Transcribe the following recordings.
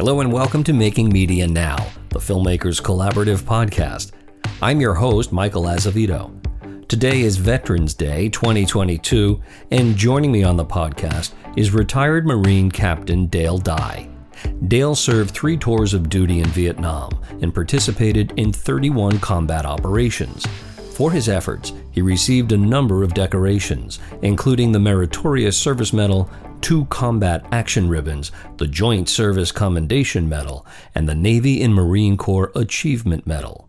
Hello and welcome to Making Media Now, the Filmmakers Collaborative podcast. I'm your host, Michael Azevedo. Today is Veterans Day 2022, and joining me on the podcast is retired Marine Captain Dale Dye. Dale served three tours of duty in Vietnam and participated in 31 combat operations. For his efforts, he received a number of decorations, including the Meritorious Service Medal, two Combat Action Ribbons, the Joint Service Commendation Medal, and the Navy and Marine Corps Achievement Medal.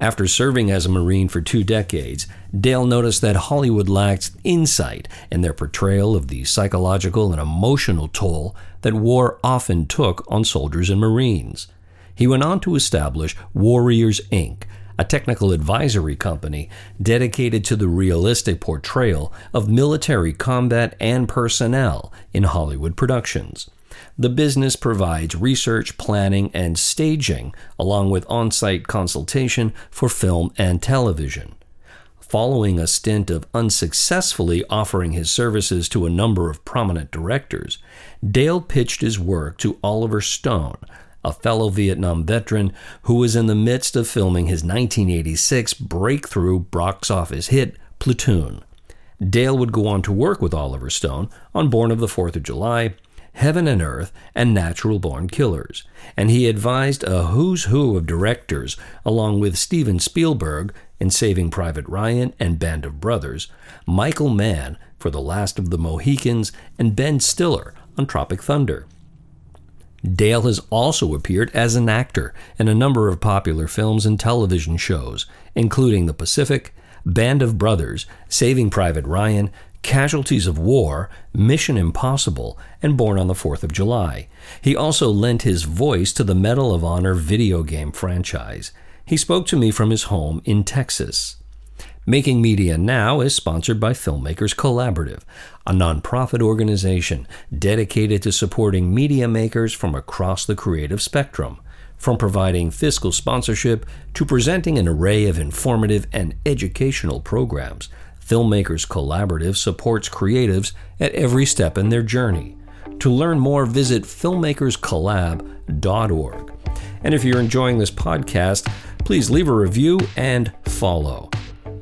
After serving as a Marine for two decades, Dale noticed that Hollywood lacked insight in their portrayal of the psychological and emotional toll that war often took on soldiers and Marines. He went on to establish Warriors Inc., a technical advisory company dedicated to the realistic portrayal of military combat and personnel in Hollywood productions. The business provides research, planning, and staging, along with on site consultation for film and television. Following a stint of unsuccessfully offering his services to a number of prominent directors, Dale pitched his work to Oliver Stone, a fellow Vietnam veteran who was in the midst of filming his 1986 breakthrough box office hit, Platoon. Dale would go on to work with Oliver Stone on Born on the Fourth of July, Heaven and Earth, and Natural Born Killers, and he advised a who's who of directors, along with Steven Spielberg in Saving Private Ryan and Band of Brothers, Michael Mann for The Last of the Mohicans, and Ben Stiller on Tropic Thunder. Dale has also appeared as an actor in a number of popular films and television shows, including The Pacific, Band of Brothers, Saving Private Ryan, Casualties of War, Mission Impossible, and Born on the Fourth of July. He also lent his voice to the Medal of Honor video game franchise. He spoke to me from his home in Texas. Making Media Now is sponsored by Filmmakers Collaborative, a nonprofit organization dedicated to supporting media makers from across the creative spectrum. From providing fiscal sponsorship to presenting an array of informative and educational programs, Filmmakers Collaborative supports creatives at every step in their journey. To learn more, visit filmmakerscollab.org. And if you're enjoying this podcast, please leave a review and follow.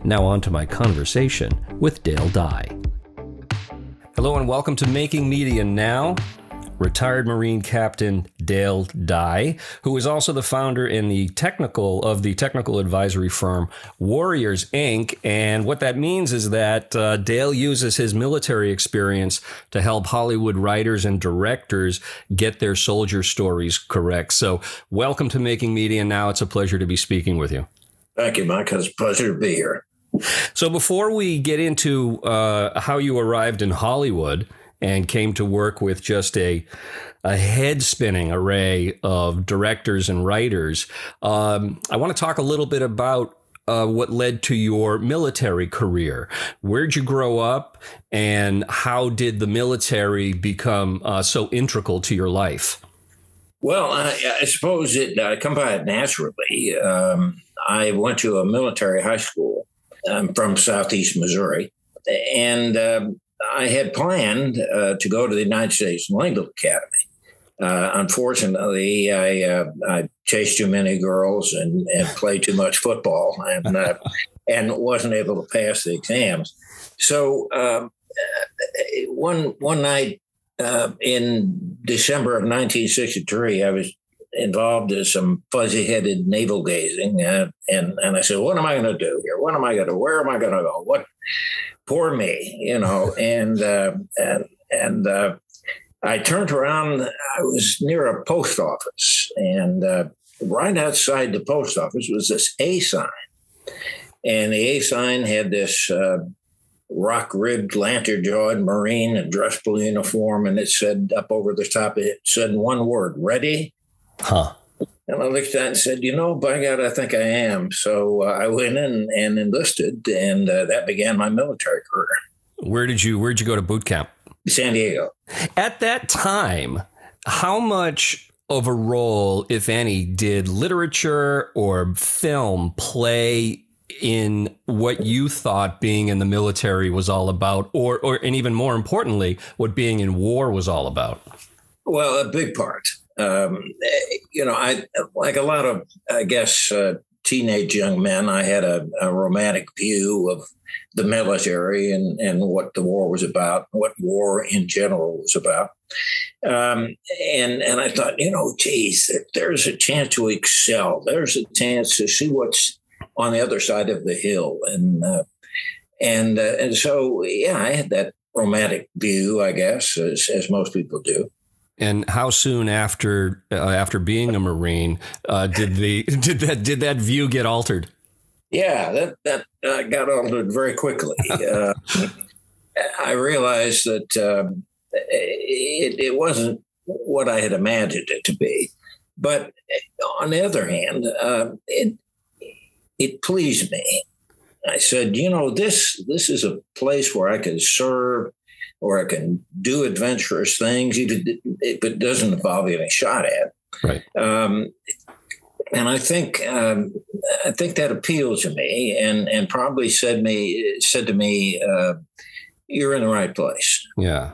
Now, on to my conversation with Dale Dye. Hello, and welcome to Making Media Now retired Marine Captain Dale Dye, who is also the founder in the technical of the technical advisory firm Warriors Inc. And what that means is that uh, Dale uses his military experience to help Hollywood writers and directors get their soldier stories correct. So, welcome to Making Media. Now it's a pleasure to be speaking with you. Thank you, Mike. It's a pleasure to be here. So, before we get into uh, how you arrived in Hollywood, and came to work with just a a head spinning array of directors and writers. Um, I want to talk a little bit about uh, what led to your military career. Where'd you grow up, and how did the military become uh, so integral to your life? Well, I, I suppose it I come by it naturally. Um, I went to a military high school. I'm from Southeast Missouri, and um, I had planned uh, to go to the United States Naval Academy. Uh, unfortunately, I, uh, I chased too many girls and, and played too much football and, uh, and wasn't able to pass the exams. So um, one one night uh, in December of 1963, I was involved in some fuzzy-headed navel gazing, uh, and and I said, "What am I going to do here? What am I going to? Where am I going to go? What poor me, you know, and uh, and and uh, I turned around. I was near a post office, and uh, right outside the post office was this A sign, and the A sign had this uh, rock ribbed, lantern jawed Marine in dress blue uniform, and it said up over the top, it said one word, "Ready." Huh. And I looked at it and said, you know, by God, I think I am. So uh, I went in and enlisted, and uh, that began my military career. Where did you Where did you go to boot camp? San Diego. At that time, how much of a role, if any, did literature or film play in what you thought being in the military was all about, or, or and even more importantly, what being in war was all about? Well, a big part. Um, you know, I like a lot of, I guess, uh, teenage young men. I had a, a, romantic view of the military and and what the war was about, what war in general was about. Um, and and I thought, you know, geez, there's a chance to excel. There's a chance to see what's on the other side of the hill, and uh, and uh, and so yeah, I had that romantic view, I guess, as as most people do. And how soon after uh, after being a Marine uh, did the did that did that view get altered? Yeah, that that uh, got altered very quickly. Uh, I realized that um, it, it wasn't what I had imagined it to be, but on the other hand, um, it it pleased me. I said, you know, this this is a place where I can serve or I can do adventurous things, it doesn't involve getting shot at. Right. Um, and I think um, I think that appealed to me, and and probably said me said to me, uh, "You're in the right place." Yeah.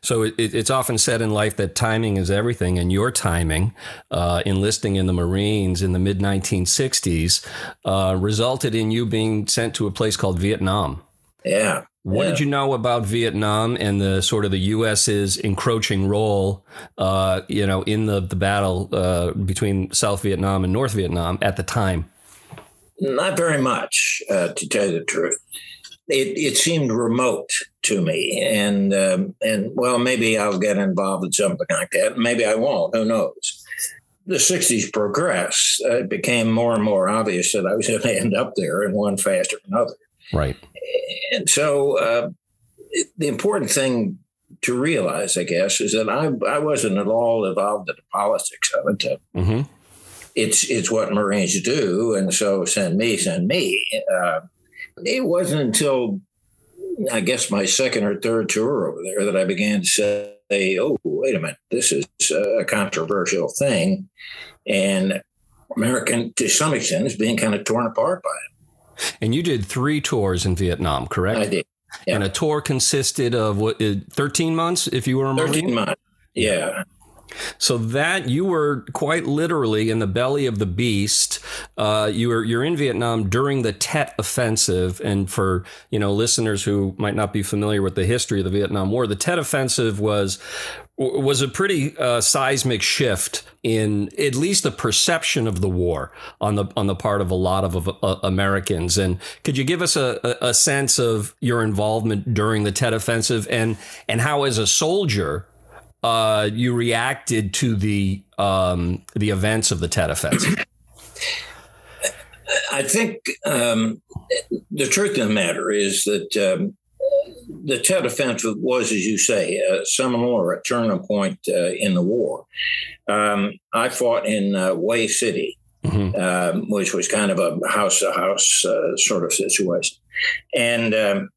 So it, it's often said in life that timing is everything, and your timing, uh, enlisting in the Marines in the mid 1960s, uh, resulted in you being sent to a place called Vietnam. Yeah. What yeah. did you know about Vietnam and the sort of the U.S.'s encroaching role, uh, you know, in the the battle uh, between South Vietnam and North Vietnam at the time? Not very much, uh, to tell you the truth. It, it seemed remote to me, and um, and well, maybe I'll get involved in something like that. Maybe I won't. Who knows? The '60s progressed. Uh, it became more and more obvious that I was going to end up there in one faster than another. Right. And so uh, the important thing to realize, I guess, is that I, I wasn't at all involved in the politics of it. Mm-hmm. It's it's what Marines do, and so send me, send me. Uh, it wasn't until I guess my second or third tour over there that I began to say, "Oh, wait a minute, this is a controversial thing," and American, to some extent, is being kind of torn apart by it. And you did three tours in Vietnam, correct? I did. Yeah. And a tour consisted of what, uh, 13 months if you were a Marine? 13 months. Yeah. So that you were quite literally in the belly of the beast. Uh, you were you're in Vietnam during the Tet Offensive, and for you know listeners who might not be familiar with the history of the Vietnam War, the Tet Offensive was was a pretty uh, seismic shift in at least the perception of the war on the on the part of a lot of, of uh, Americans. And could you give us a, a, sense of your involvement during the Tet Offensive and and how, as a soldier, uh, you reacted to the um, the events of the Tet Offensive? I think um, the truth of the matter is that um, the Tet Offensive was, as you say, a seminal or a turning point uh, in the war. Um, I fought in uh, Hue City, mm-hmm. um, which was kind of a house to house uh, sort of situation. And um,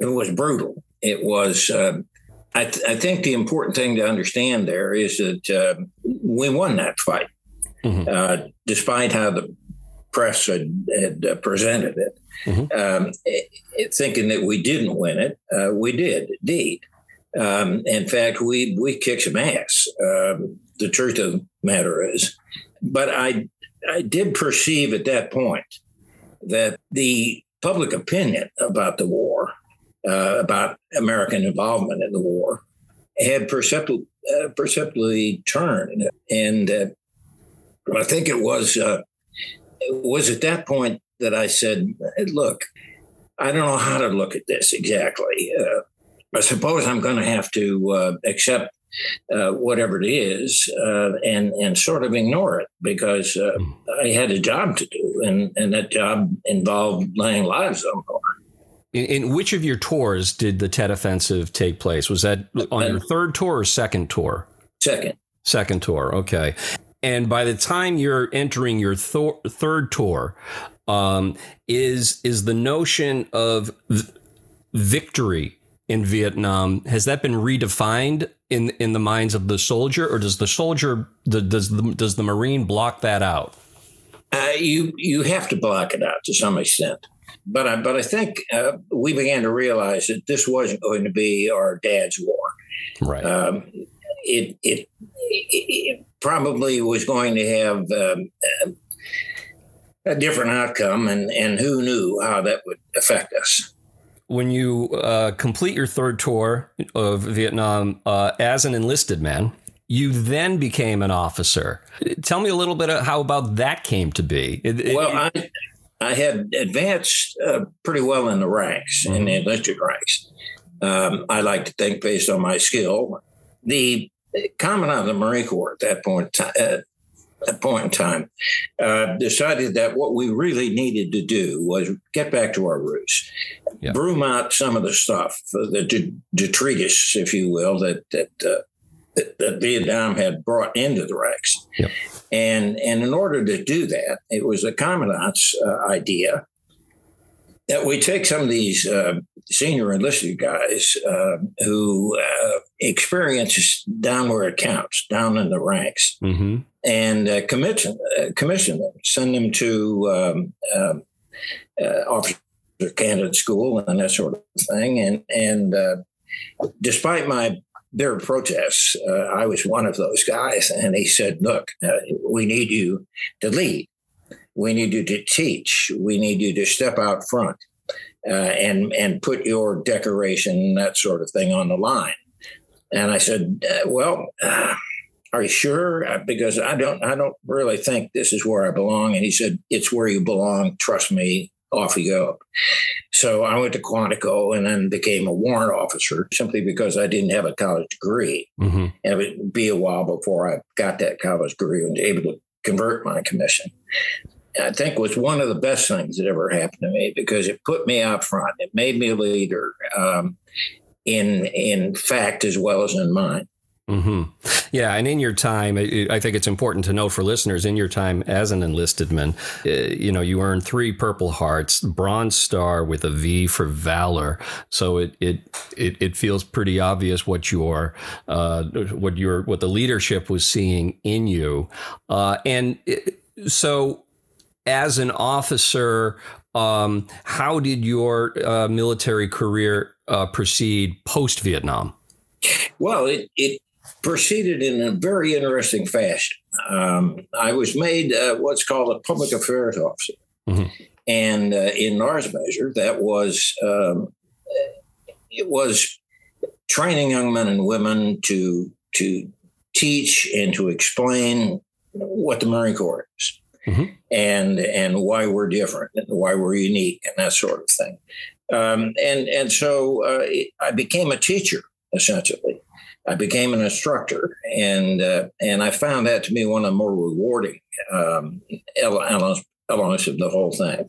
it was brutal. It was, um, I, th- I, think the important thing to understand there is that uh, we won that fight, mm-hmm. Uh, despite how the press had, had uh, presented it. Mm-hmm. Um, thinking that we didn't win it, uh, we did indeed. Um, in fact, we we kicked some ass. Um, the truth of the matter is, but I I did perceive at that point that the public opinion about the war, uh, about American involvement in the war, had perceptibly, uh, perceptibly turned, and uh, I think it was uh, it was at that point that I said, look, I don't know how to look at this exactly. Uh, I suppose I'm going to have to uh, accept uh, whatever it is uh, and and sort of ignore it because uh. I had a job to do, and and that job involved laying lives on the line. In, in, which of your tours did the Tet Offensive take place? Was that on your third tour or second tour? Second. Second tour. Okay. And by the time you're entering your th- third tour, um, is is the notion of v- victory in Vietnam has that been redefined in in the minds of the soldier, or does the soldier the, does the does the marine block that out? Uh, you you have to block it out to some extent, but I but I think uh, we began to realize that this wasn't going to be our dad's war. Right. Um, it it probably was going to have um, a different outcome, and, and who knew how that would affect us. When you uh, complete your third tour of Vietnam uh, as an enlisted man, you then became an officer. Tell me a little bit of how about that came to be. It, well, I, I had advanced uh, pretty well in the ranks, mm-hmm. in the enlisted ranks. Um, I like to think based on my skill. The commandant of the Marine Corps at that point, uh, that point in time, uh, decided that what we really needed to do was get back to our roots, yeah. broom out some of the stuff, the detritus, if you will, that that, uh, that, that Vietnam had brought into the ranks. And and in order to do that, it was the commandant's uh, idea that we take some of these uh, senior enlisted guys uh, who uh, experience down where it counts, down in the ranks, mm-hmm. and uh, commission uh, commission them, send them to um, um uh, officer candidate school and that sort of thing. And and uh, despite my their protests, I was one of those guys, and he said, "Look, we need you to lead." We need you to teach. We need you to step out front uh, and and put your decoration and that sort of thing on the line. And I said, uh, well. Uh, are you sure? Uh, because I don't, I don't really think this is where I belong. And he said, "It's where you belong. Trust me." Off you go. So I went to Quantico and then became a warrant officer simply because I didn't have a college degree. Mm-hmm. And it would be a while before I got that college degree and able to convert my commission. I think was one of the best things that ever happened to me because it put me out front. It made me a leader um, in in fact as well as in mind. Mm-hmm. Yeah, and in your time, I think it's important to know for listeners. In your time as an enlisted man, uh, you know you earned three Purple Hearts, Bronze Star with a V for valor. So it it it, it feels pretty obvious what your uh, what your what the leadership was seeing in you, uh, and it, so as an officer, um, how did your uh, military career uh, proceed post Vietnam? Well, it, it proceeded in a very interesting fashion. Um, I was made uh, what's called a public affairs officer. Mm-hmm. And uh, in NARS measure, that was um, it was training young men and women to to teach and to explain what the Marine Corps is mm-hmm. and and why we're different and why we're unique and that sort of thing. Um, and and so uh, I became a teacher essentially. I became an instructor, and uh, and I found that to be one of the more rewarding um, elements, elements of the whole thing.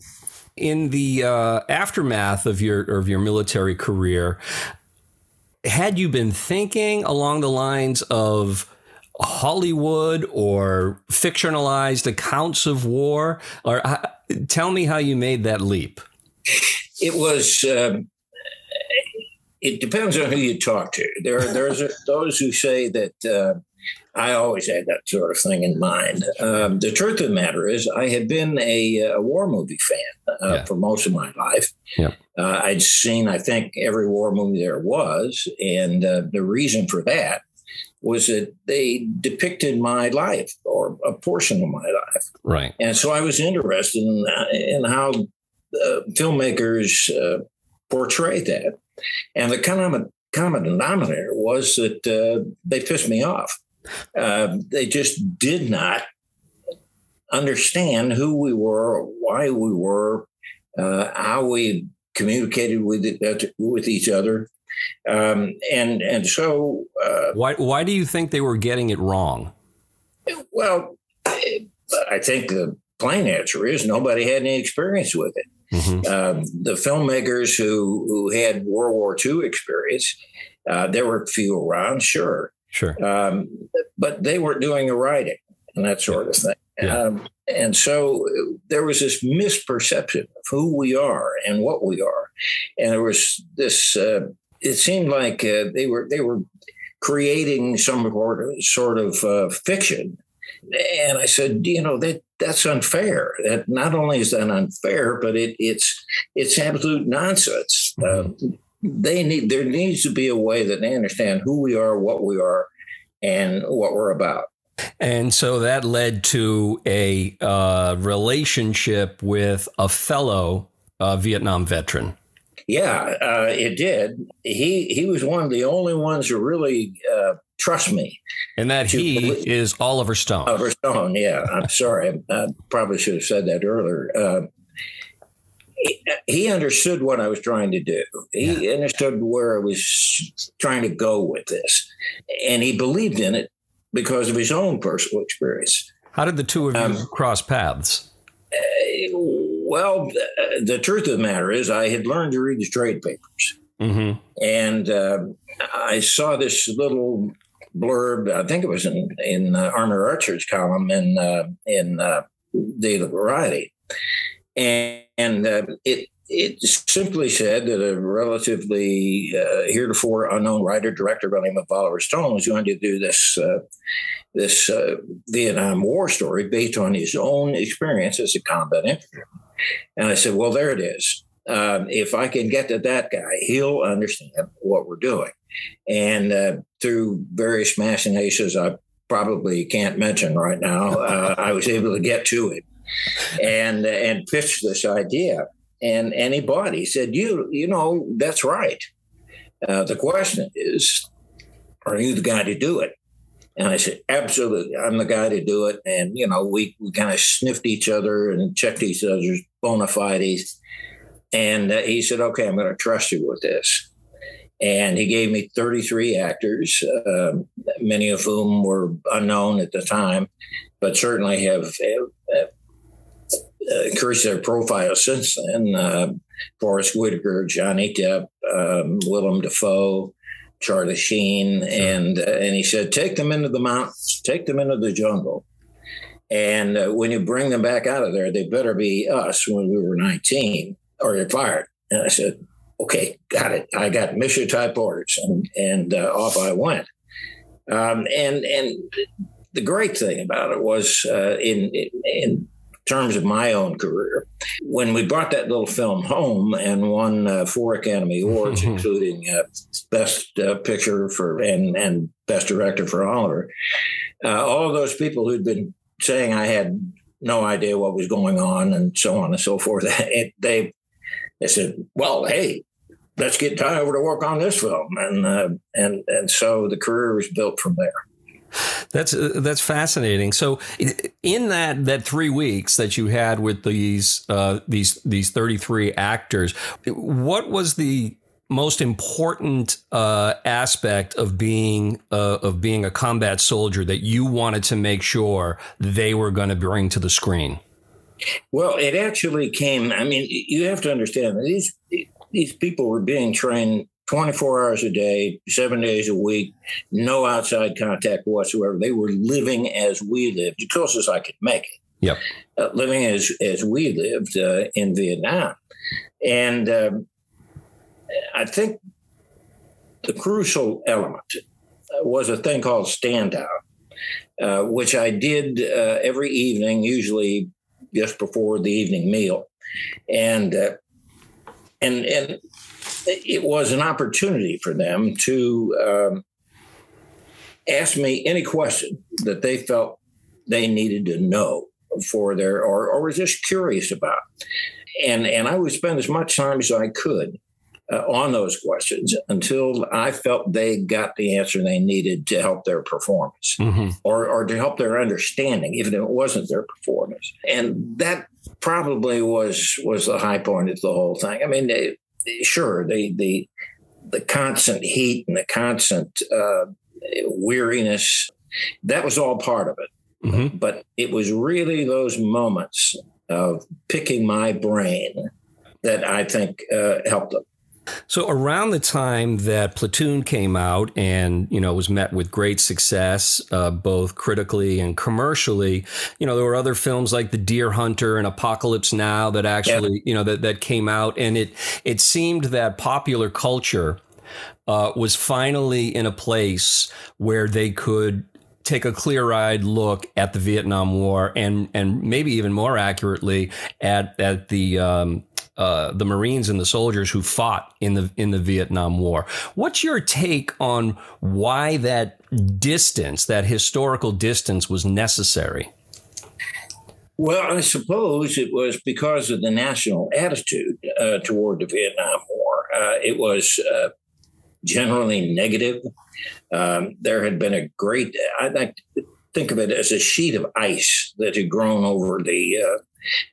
In the uh, aftermath of your of your military career, had you been thinking along the lines of Hollywood or fictionalized accounts of war? Or uh, tell me how you made that leap. It was. Um, it depends on who you talk to. There, there's a, those who say that uh, I always had that sort of thing in mind. Um, the truth of the matter is, I had been a, a war movie fan uh, yeah. for most of my life. Yeah. Uh, I'd seen, I think, every war movie there was, and uh, the reason for that was that they depicted my life or a portion of my life. Right. And so I was interested in, in how uh, filmmakers uh, portray that. And the common, common denominator was that uh, they pissed me off. Uh, they just did not understand who we were, why we were, uh, how we communicated with, with each other. Um, and and so uh, why why do you think they were getting it wrong? Well, I think the plain answer is nobody had any experience with it. Mm-hmm. Um, the filmmakers who who had World War II experience, uh, there were a few around, sure, sure, um, but they weren't doing the writing and that sort of thing. Yeah. Um, and so there was this misperception of who we are and what we are, and there was this uh, it seemed like uh, they were they were creating some sort of uh, fiction. And I said, you know, that that's unfair. That not only is that unfair, but it, it's it's absolute nonsense. Mm-hmm. Uh, they need there needs to be a way that they understand who we are, what we are, and what we're about. And so that led to a uh, relationship with a fellow uh, Vietnam veteran. Yeah, uh, it did. He he was one of the only ones who really uh, trust me. And that he believe. is Oliver Stone. Oliver Stone. Yeah, I'm sorry. I probably should have said that earlier. Uh, he, he, understood what I was trying to do. He yeah. understood where I was trying to go with this, and he believed in it because of his own personal experience. How did the two of you um, cross paths? Well, the truth of the matter is, I had learned to read the trade papers. Mm-hmm. And uh, I saw this little blurb, I think it was in, in uh, Army Archerd's column in, uh, in uh, Daily Variety. And, and uh, it, it simply said that a relatively uh, heretofore unknown writer director by the name of Oliver Stone was going to do this uh, this uh, Vietnam War story based on his own experience as a combat infantryman. And I said, well, there it is. Um, if I can get to that guy, he'll understand what we're doing. And uh, through various machinations, I probably can't mention right now, uh, I was able to get to it and and pitch this idea. And and he bought. He said, "You you know that's right. Uh, the question is, are you the guy to do it?" And I said, absolutely, I'm the guy to do it. And, you know, we, we kind of sniffed each other and checked each other's bona fides. And uh, he said, okay, I'm going to trust you with this. And he gave me 33 actors, uh, many of whom were unknown at the time, but certainly have, have, have uh, increased their profile since then. Uh, Forest Whitaker, Johnny Depp, um, Willem Dafoe, Charlie Sheen, and uh, and he said, take them into the mountains, take them into the jungle, and uh, when you bring them back out of there, they better be us when we were 19, or you're fired. And I said, okay, got it. I got mission type orders, and and uh, off I went. Um, and and the great thing about it was uh, in, in in terms of my own career. When we brought that little film home and won uh, four Academy Awards, including uh, Best uh, Picture for and and Best Director for Oliver, uh, all of those people who'd been saying I had no idea what was going on and so on and so forth, it, they they said, "Well, hey." Let's get Dye over to work on this film, and uh, and and so the career was built from there. That's uh, that's fascinating. So, in that that three weeks that you had with these uh, these these thirty three actors, what was the most important uh, aspect of being uh, of being a combat soldier that you wanted to make sure they were going to bring to the screen? Well, it actually came. I mean, you have to understand these these people were being trained 24 hours a day, seven days a week, no outside contact whatsoever. They were living as we lived, as close as I could make it. Yep. Uh, living as, as we lived uh, in Vietnam. And um, I think the crucial element was a thing called standout, uh, which I did uh, every evening, usually just before the evening meal. And, uh, and, and it was an opportunity for them to um, ask me any question that they felt they needed to know for their or, or was just curious about. And and i would spend as much time as i could uh, on those questions until i felt they got the answer they needed to help their performance mm-hmm. or, or to help their understanding even if it wasn't their performance. And that probably was was the high point of the whole thing. I mean it, sure the the the constant heat and the constant uh, weariness that was all part of it mm-hmm. but it was really those moments of picking my brain that i think uh, helped them so around the time that Platoon came out and you know was met with great success, uh, both critically and commercially, you know there were other films like The Deer Hunter and Apocalypse Now that actually you know that that came out, and it it seemed that popular culture uh, was finally in a place where they could take a clear-eyed look at the Vietnam War and and maybe even more accurately at at the um, uh, the Marines and the soldiers who fought in the in the Vietnam War. What's your take on why that distance, that historical distance, was necessary? Well, I suppose it was because of the national attitude uh, toward the Vietnam War. Uh, it was uh, generally negative. Um, there had been a great, I like think of it as a sheet of ice that had grown over the uh,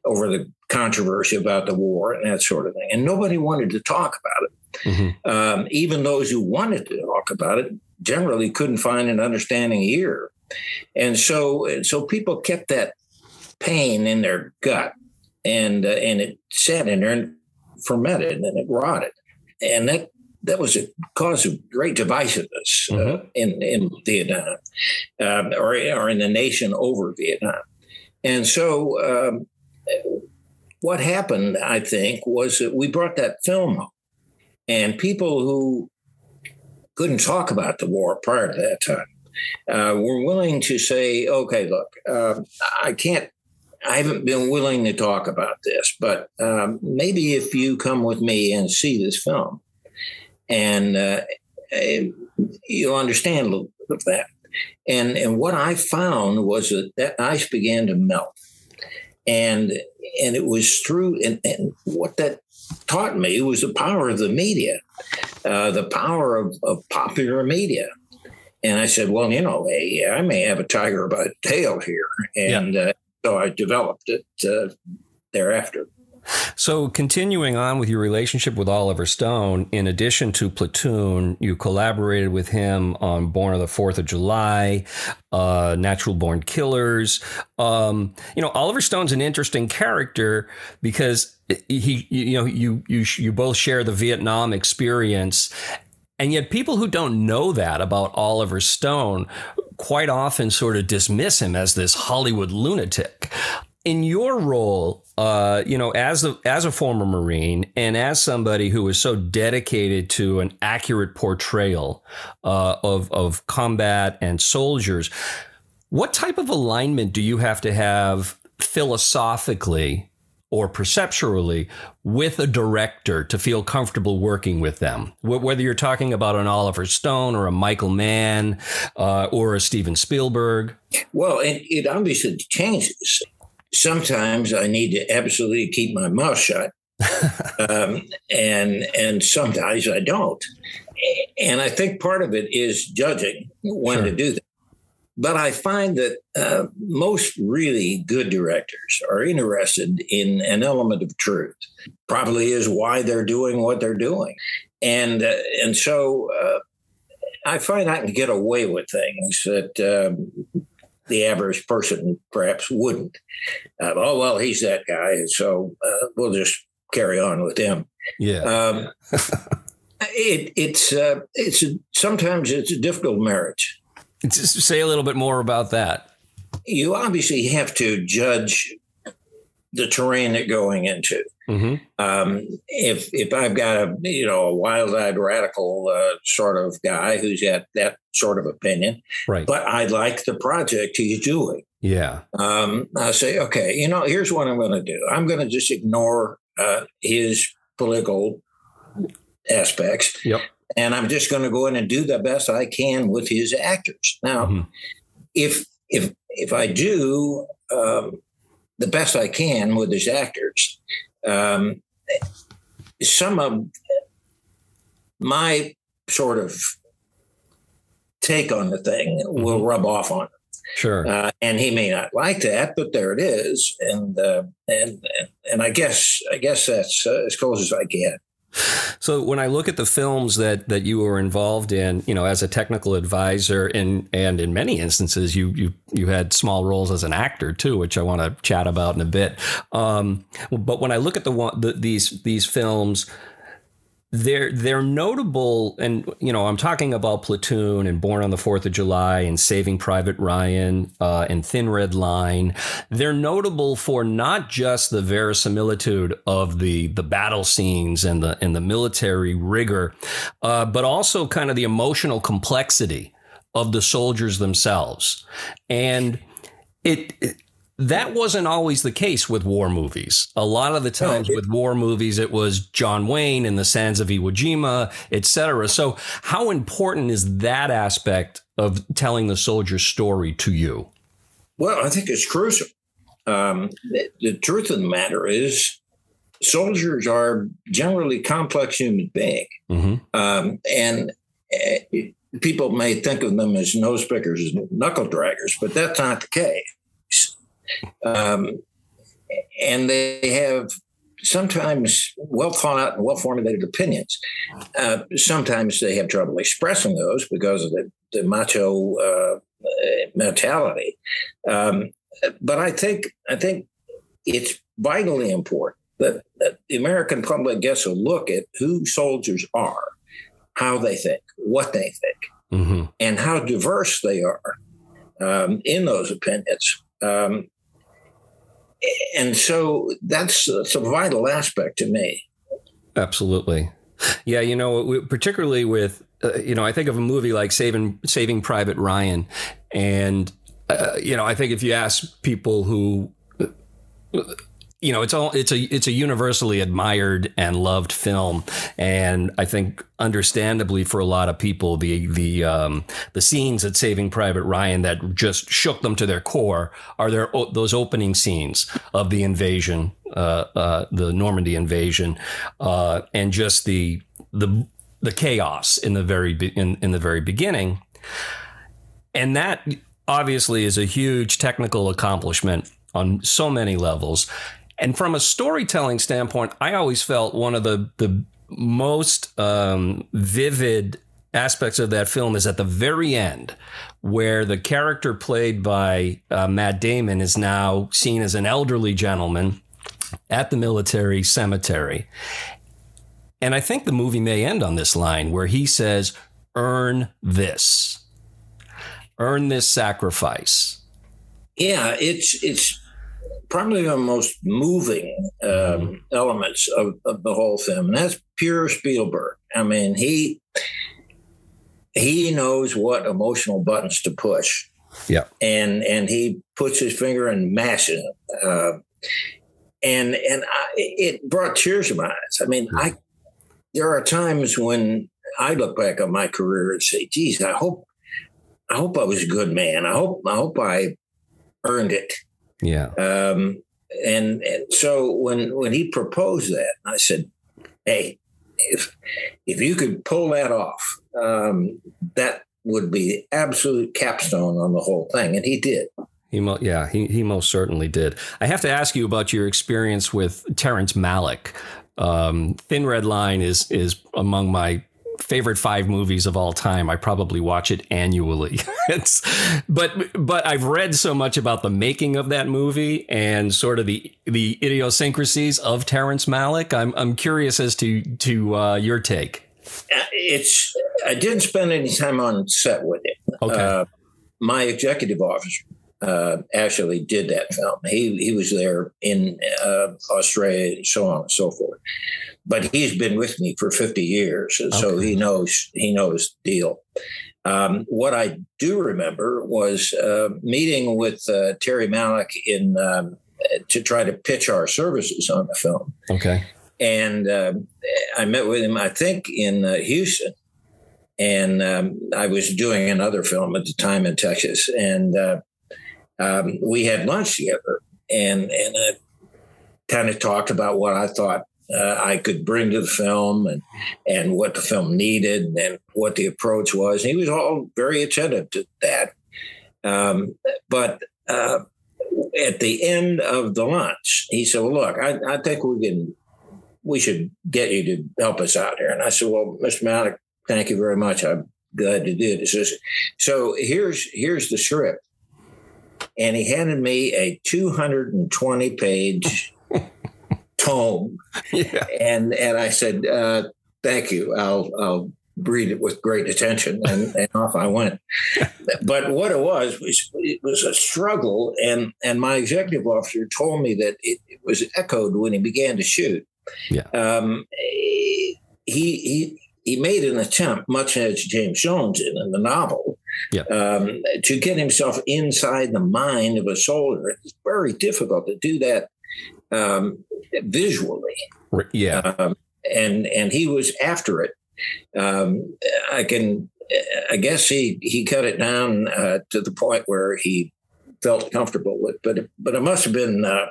over the controversy about the war and that sort of thing, and nobody wanted to talk about it. Mm-hmm. Um, even those who wanted to talk about it generally couldn't find an understanding ear, and so so people kept that pain in their gut, and uh, and it sat in there and fermented and it rotted, and that that was a cause of great divisiveness uh, mm-hmm. in in Vietnam, um, or or in the nation over Vietnam, and so. Um, what happened, I think, was that we brought that film home, and people who couldn't talk about the war prior to that time uh, were willing to say, "Okay, look, uh, I can't I haven't been willing to talk about this, but um, maybe if you come with me and see this film, and uh, you'll understand a little bit of that. And and what I found was that that ice began to melt, and and it was through and, and what that taught me was the power of the media, uh, the power of, of popular media. And I said, well, you know, hey, I may have a tiger by the tail here, and yeah. uh, so I developed it uh, thereafter. So, continuing on with your relationship with Oliver Stone, in addition to Platoon, you collaborated with him on Born on the Fourth of July, uh, Natural Born Killers. Um, you know, Oliver Stone's an interesting character because he, you know, you you you both share the Vietnam experience, and yet people who don't know that about Oliver Stone quite often sort of dismiss him as this Hollywood lunatic. In your role, uh, you know, as a as a former Marine and as somebody who is so dedicated to an accurate portrayal uh, of of combat and soldiers, what type of alignment do you have to have philosophically or perceptually with a director to feel comfortable working with them. Whether you're talking about an Oliver Stone or a Michael Mann uh, or a Steven Spielberg. Well, it, it obviously changes. Sometimes I need to absolutely keep my mouth shut. um, and and sometimes I don't. And I think part of it is judging when sure. to do that. But I find that uh, most really good directors are interested in an element of truth. Probably is why they're doing what they're doing, and uh, and so uh, I find I can get away with things that um, the average person perhaps wouldn't. Uh, oh well, he's that guy, so uh, we'll just carry on with him. Yeah. Um, it, it's uh, it's a, sometimes it's a difficult marriage just say a little bit more about that. You obviously have to judge the terrain that going into. Mm-hmm. Um, if if I've got a you know a wild-eyed radical uh, sort of guy who's got that sort of opinion, right? But I like the project he's doing. Yeah. Um, I say, okay, you know, here's what I'm going to do. I'm going to just ignore uh, his political aspects. Yep and I'm just going to go in and do the best I can with his actors. Now, mm-hmm. if if if I do um, the best I can with his actors, um, some of my sort of take on the thing mm-hmm. will rub off on him. Sure. Uh, and he may not like that, but there it is, and uh, and and I guess I guess that's uh, as close as I get. So when I look at the films that that you were involved in, you know, as a technical advisor, and and in many instances, you you you had small roles as an actor too, which I want to chat about in a bit. Um, but when I look at the, the these these films they're they're notable and you know i'm talking about platoon and born on the fourth of july and saving private ryan uh, and thin red line. They're notable for not just the verisimilitude of the the battle scenes and the and the military rigor uh, but also kind of the emotional complexity of the soldiers themselves. And it, it that wasn't always the case with war movies. A lot of the times with war movies, it was John Wayne and the Sands of Iwo Jima, etc. So, how important is that aspect of telling the soldier's story to you? Well, I think it's crucial. Um, the, the truth of the matter is, soldiers are generally complex human beings, mm-hmm. um, and uh, people may think of them as nose pickers, knuckle draggers, but that's not the case. Um, and they have sometimes well thought out and well formulated opinions. Uh, sometimes they have trouble expressing those because of the, the macho uh, mentality. Um, but I think I think it's vitally important that, that the American public gets a look at who soldiers are, how they think, what they think, mm-hmm. and how diverse they are um, in those opinions. Um, and so that's, that's a vital aspect to me. Absolutely. Yeah, you know, particularly with uh, you know, I think of a movie like Saving Saving Private Ryan, and uh, you know, I think if you ask people who you know, it's all it's a it's a universally admired and loved film, and I think understandably for a lot of people, the the um, the scenes at Saving Private Ryan that just shook them to their core are their those opening scenes of the invasion, uh, uh, the Normandy invasion, uh, and just the the the chaos in the very in, in the very beginning, and that obviously is a huge technical accomplishment on so many levels and from a storytelling standpoint, I always felt one of the the most um, vivid aspects of that film is at the very end, where the character played by uh, Matt Damon is now seen as an elderly gentleman at the military cemetery. And I think the movie may end on this line where he says, Earn this, earn this sacrifice. Yeah, it's it's probably the most moving um, elements of, of, the whole film, and that's pure Spielberg. I mean, he he knows what emotional buttons to push. Yeah, and and he puts his finger and mashes it, uh, and and I, it brought tears to my eyes. I mean, I there are times when I look back on my career and say, "Geez, I hope." I hope I was a good man. I hope I hope I earned it. Yeah. Um, and, and so when when he proposed that, I said, "Hey, if if you could pull that off, um, that would be the absolute capstone on the whole thing." And he did. He mo- yeah, he, he most certainly did. I have to ask you about your experience with Terrence Malick. Um, Thin Red Line is is among my favorite five movies of all time. I probably watch it annually. but but I've read so much about the making of that movie and sort of the the idiosyncrasies of Terrence Malick. I'm I'm curious as to to uh, your take. Uh, it's I didn't spend any time on set with it. Okay. Uh, my executive officer uh, actually did that film. He he was there in uh, Australia and so on and so forth but he's been with me for 50 years, okay. so he knows he knows the deal. Um, what I do remember was uh, meeting with uh, Terry Malick in um, to try to pitch our services on the film. Okay, and uh, I met with him, I think, in uh, Houston, and um, I was doing another film at the time in Texas, and uh, um, we had lunch together, and and I kind of talked about what I thought uh, I could bring to the film and and what the film needed and what the approach was. And he was all very attentive to that. Um, but uh, at the end of the lunch, he said, "Well, look, I, I, think we can, we should get you to help us out here." And I said, "Well, Mr. Malick, thank you very much. I'm glad to do this." So here's here's the script, and he handed me a 220 page tome. Yeah. And and I said, uh, thank you. I'll I'll read it with great attention. And, and off I went. but what it was was it was a struggle. And and my executive officer told me that it, it was echoed when he began to shoot. Yeah. Um, he he he made an attempt, much as James Jones did in the novel, Yeah. Um, to get himself inside the mind of a soldier, it's very difficult to do that um, visually. Yeah. Um, and and he was after it. Um, I can, I guess he he cut it down uh, to the point where he felt comfortable with. But but it must have been uh,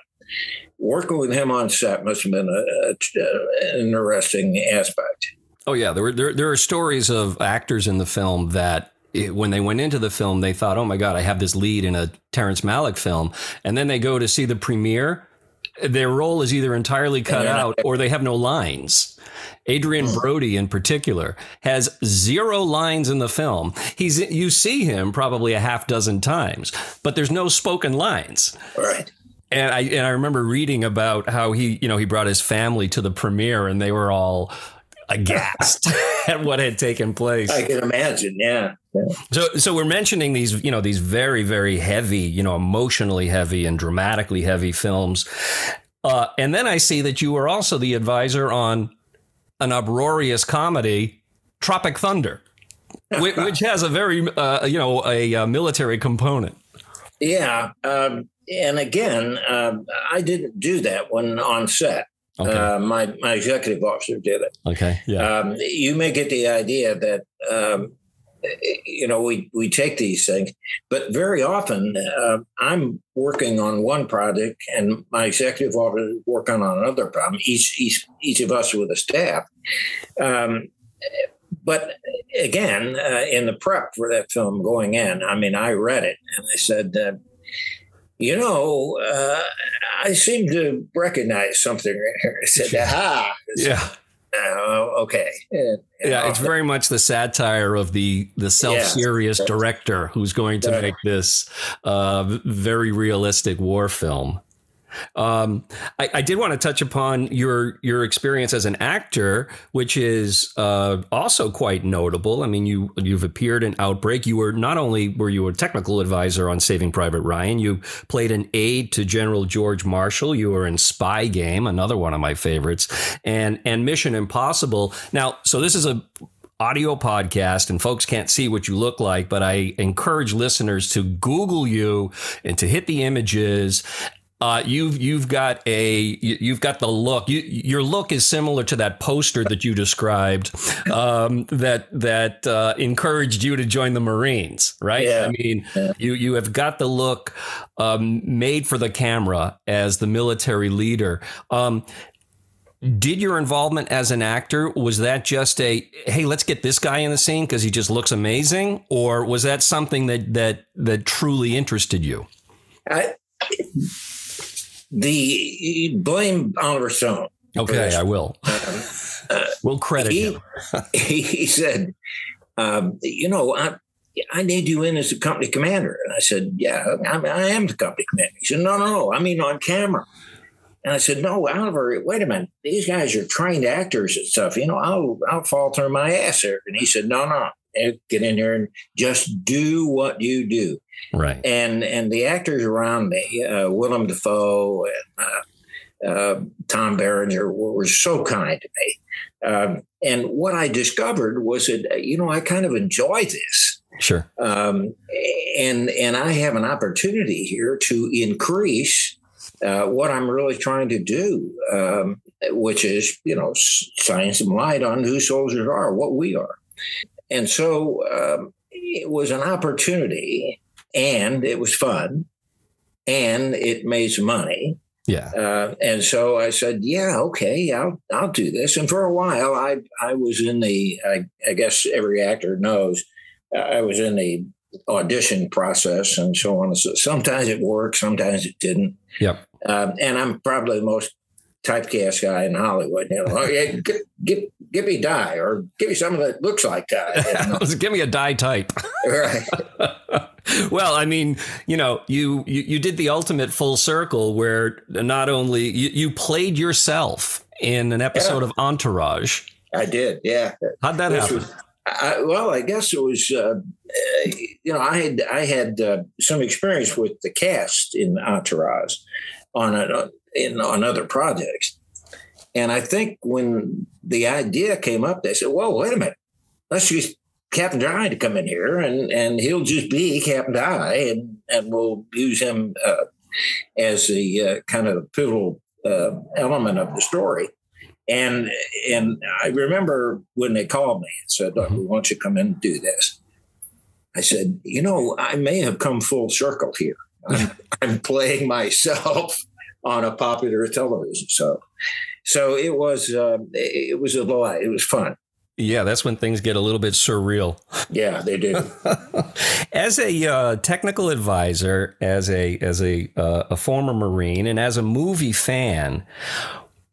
working with him on set must have been a, a, an interesting aspect. Oh yeah, there were there, there are stories of actors in the film that it, when they went into the film, they thought, "Oh my God, I have this lead in a Terrence Malick film," and then they go to see the premiere. Their role is either entirely cut out or they have no lines. Adrien Brody, in particular, has zero lines in the film. He's you see him probably a half dozen times, but there's no spoken lines. Right. And I and I remember reading about how he, you know, he brought his family to the premiere and they were all aghast at what had taken place. I can imagine, yeah. yeah. So, so we're mentioning these, you know, these very, very heavy, you know, emotionally heavy and dramatically heavy films, uh, and then I see that you were also the advisor on an uproarious comedy, Tropic Thunder, which, which has a very, uh, you know, a, a, military component. Yeah, um, and again, uh, I didn't do that one on set. Okay. Uh, my my executive officer did it. Okay. Yeah. Um, you may get the idea that um, you know we we take these things, but very often uh, I'm working on one project and my executive officer is working on another problem. Each each each of us with a staff. Um, but again, uh, in the prep for that film going in, I mean, I read it and I said you know, uh, I seem to recognize something here. I said, aha. Yeah. Uh, okay. And, yeah, it's very much the satire of the the self serious yeah. director who's going to make this uh, very realistic war film. Um, I, I, did want to touch upon your your experience as an actor, which is uh, also quite notable. I mean, you you've appeared in Outbreak. You were not only were you a technical advisor on Saving Private Ryan, you played an aide to General George Marshall. You were in Spy Game, another one of my favorites, and and Mission Impossible. Now, so this is a audio podcast and folks can't see what you look like, but I encourage listeners to Google you and to hit the images uh, you've you've got a you've got the look. You, your look is similar to that poster that you described um, that that uh, encouraged you to join the Marines, right? Yeah. I mean, yeah. you you have got the look um, made for the camera as the military leader. Um, did your involvement as an actor was that just a hey let's get this guy in the scene because he just looks amazing or was that something that that that truly interested you I, the blame Oliver Stone. Okay, I will. Um, uh, we'll credit he, him. he said, um, "You know, I, I need you in as a company commander." And I said, "Yeah, I, I am the company commander." He said, "No, no, no. I mean on camera." And I said, "No, Oliver. Wait a minute. These guys are trained actors and stuff. You know, I'll I'll fall through my ass here." And he said, "No, no. Get in here and just do what you do." Right. And and the actors around me, uh, Willem Dafoe and uh, uh, Tom Berenger, were, were, so kind to me. Um, and what I discovered was that you know I kind of enjoy this. Sure. Um, and and I have an opportunity here to increase uh, what I'm really trying to do, um, which is you know shine some light on who soldiers are, what we are. And so um, it was an opportunity and it was fun and it made some money. Yeah. Uh, and so I said, yeah, okay, I'll, I'll do this. And for a while, I, I was in the, I, I guess every actor knows, I was in the audition process and so on. So sometimes it worked, sometimes it didn't. Yep. Um, and I'm probably the most typecast guy in Hollywood. You know, give, give me Dye or give me something that looks like Dye. You know? give me a Dye type. right. well, I mean, you know, you, you, you did the ultimate full circle where not only you, you played yourself in an episode yeah. of Entourage. I did, yeah. How'd that happen? Was, I, well, I guess it was, uh, you know, I had I had uh, some experience with the cast in Entourage on a, in on other projects, and I think when the idea came up, they said, "Well, wait a minute, let's just Captain Dye to come in here, and and he'll just be Captain Dye, and and we'll use him uh, as the uh, kind of pivotal uh, element of the story. And and I remember when they called me and said, "Look, we want you to come in and do this." I said, "You know, I may have come full circle here. I'm, I'm playing myself on a popular television show." So it was uh, it was a lot. It was fun. Yeah, that's when things get a little bit surreal. Yeah, they do. as a uh, technical advisor, as a as a uh, a former Marine, and as a movie fan,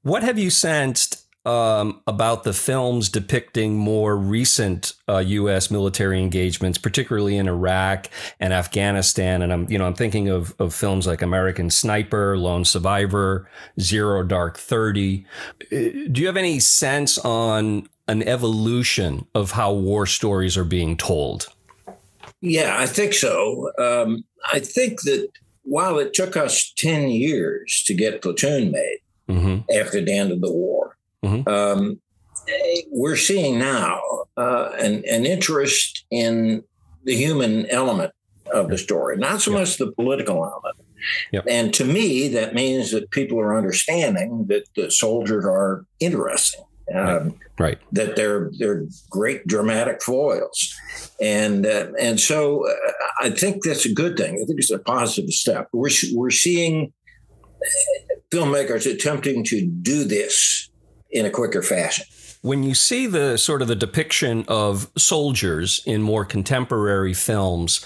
what have you sensed um, about the films depicting more recent uh, U.S. military engagements, particularly in Iraq and Afghanistan. And I'm, you know, I'm thinking of, of films like American Sniper, Lone Survivor, Zero Dark Thirty. Uh, do you have any sense on an evolution of how war stories are being told? Yeah, I think so. Um, I think that while it took us 10 years to get Platoon made mm-hmm. after the end of the war, Mm-hmm. Um, we're seeing now uh, an, an interest in the human element of the story, not so yep. much the political element. And to me, that means that people are understanding that the soldiers are interesting. Um, right. That they're they're great dramatic foils, and uh, and so uh, I think that's a good thing. I think it's a positive step. We're we're seeing filmmakers attempting to do this in a quicker fashion. When you see the sort of the depiction of soldiers in more contemporary films,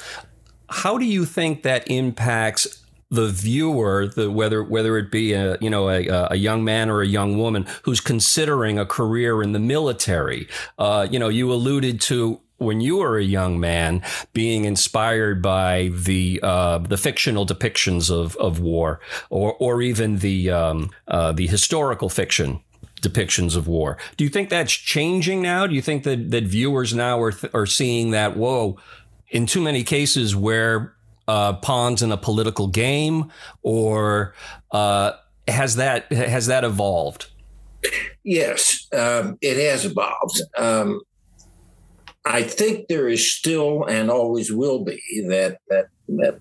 how do you think that impacts the viewer, the, whether whether it be a you know a, a young man or a young woman who's considering a career in the military. Uh, you know, you alluded to when you were a young man being inspired by the uh, the fictional depictions of, of war, or or even the um, uh, the historical fiction depictions of war. Do you think that's changing now? Do you think that, that viewers now are, th- are seeing that, whoa, in too many cases where uh, pawns in a political game, or uh, has that has that evolved? Yes, um, it has evolved. Um, I think there is still and always will be that that that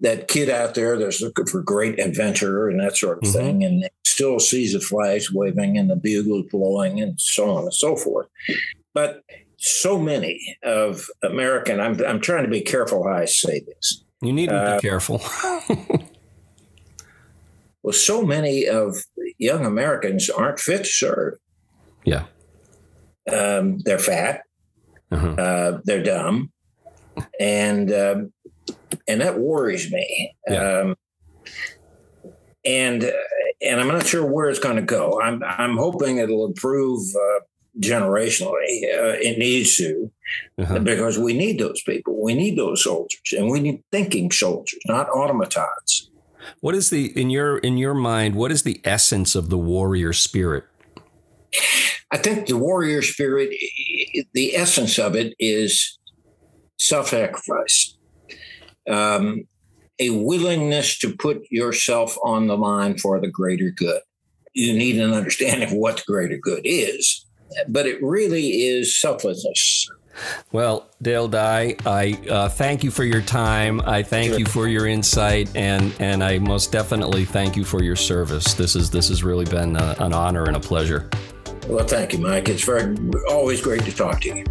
that kid out there that's looking for great adventure and that sort of mm-hmm. thing, and still sees the flags waving and the bugles blowing and so on and so forth. But so many of American, I'm, I'm trying to be careful how I say this. You need to uh, be careful. well, so many of young Americans aren't fit to serve. Yeah. Um, they're fat. Uh-huh. Uh, they're dumb. And um, and that worries me. Yeah. Um, and and I'm not sure where it's going to go. I'm I'm hoping it'll improve uh, generationally. Uh, it needs to uh-huh. because we need those people. We need those soldiers, and we need thinking soldiers, not automatons. What is the in your in your mind? What is the essence of the warrior spirit? I think the warrior spirit, the essence of it is self-sacrifice um, a willingness to put yourself on the line for the greater good. You need an understanding of what the greater good is, but it really is selflessness. Well, Dale Dye, I uh, thank you for your time. I thank sure. you for your insight, and and I most definitely thank you for your service. This is this has really been a, uh, an honor and a pleasure. Well, thank you, Mike. It's very always great to talk to you.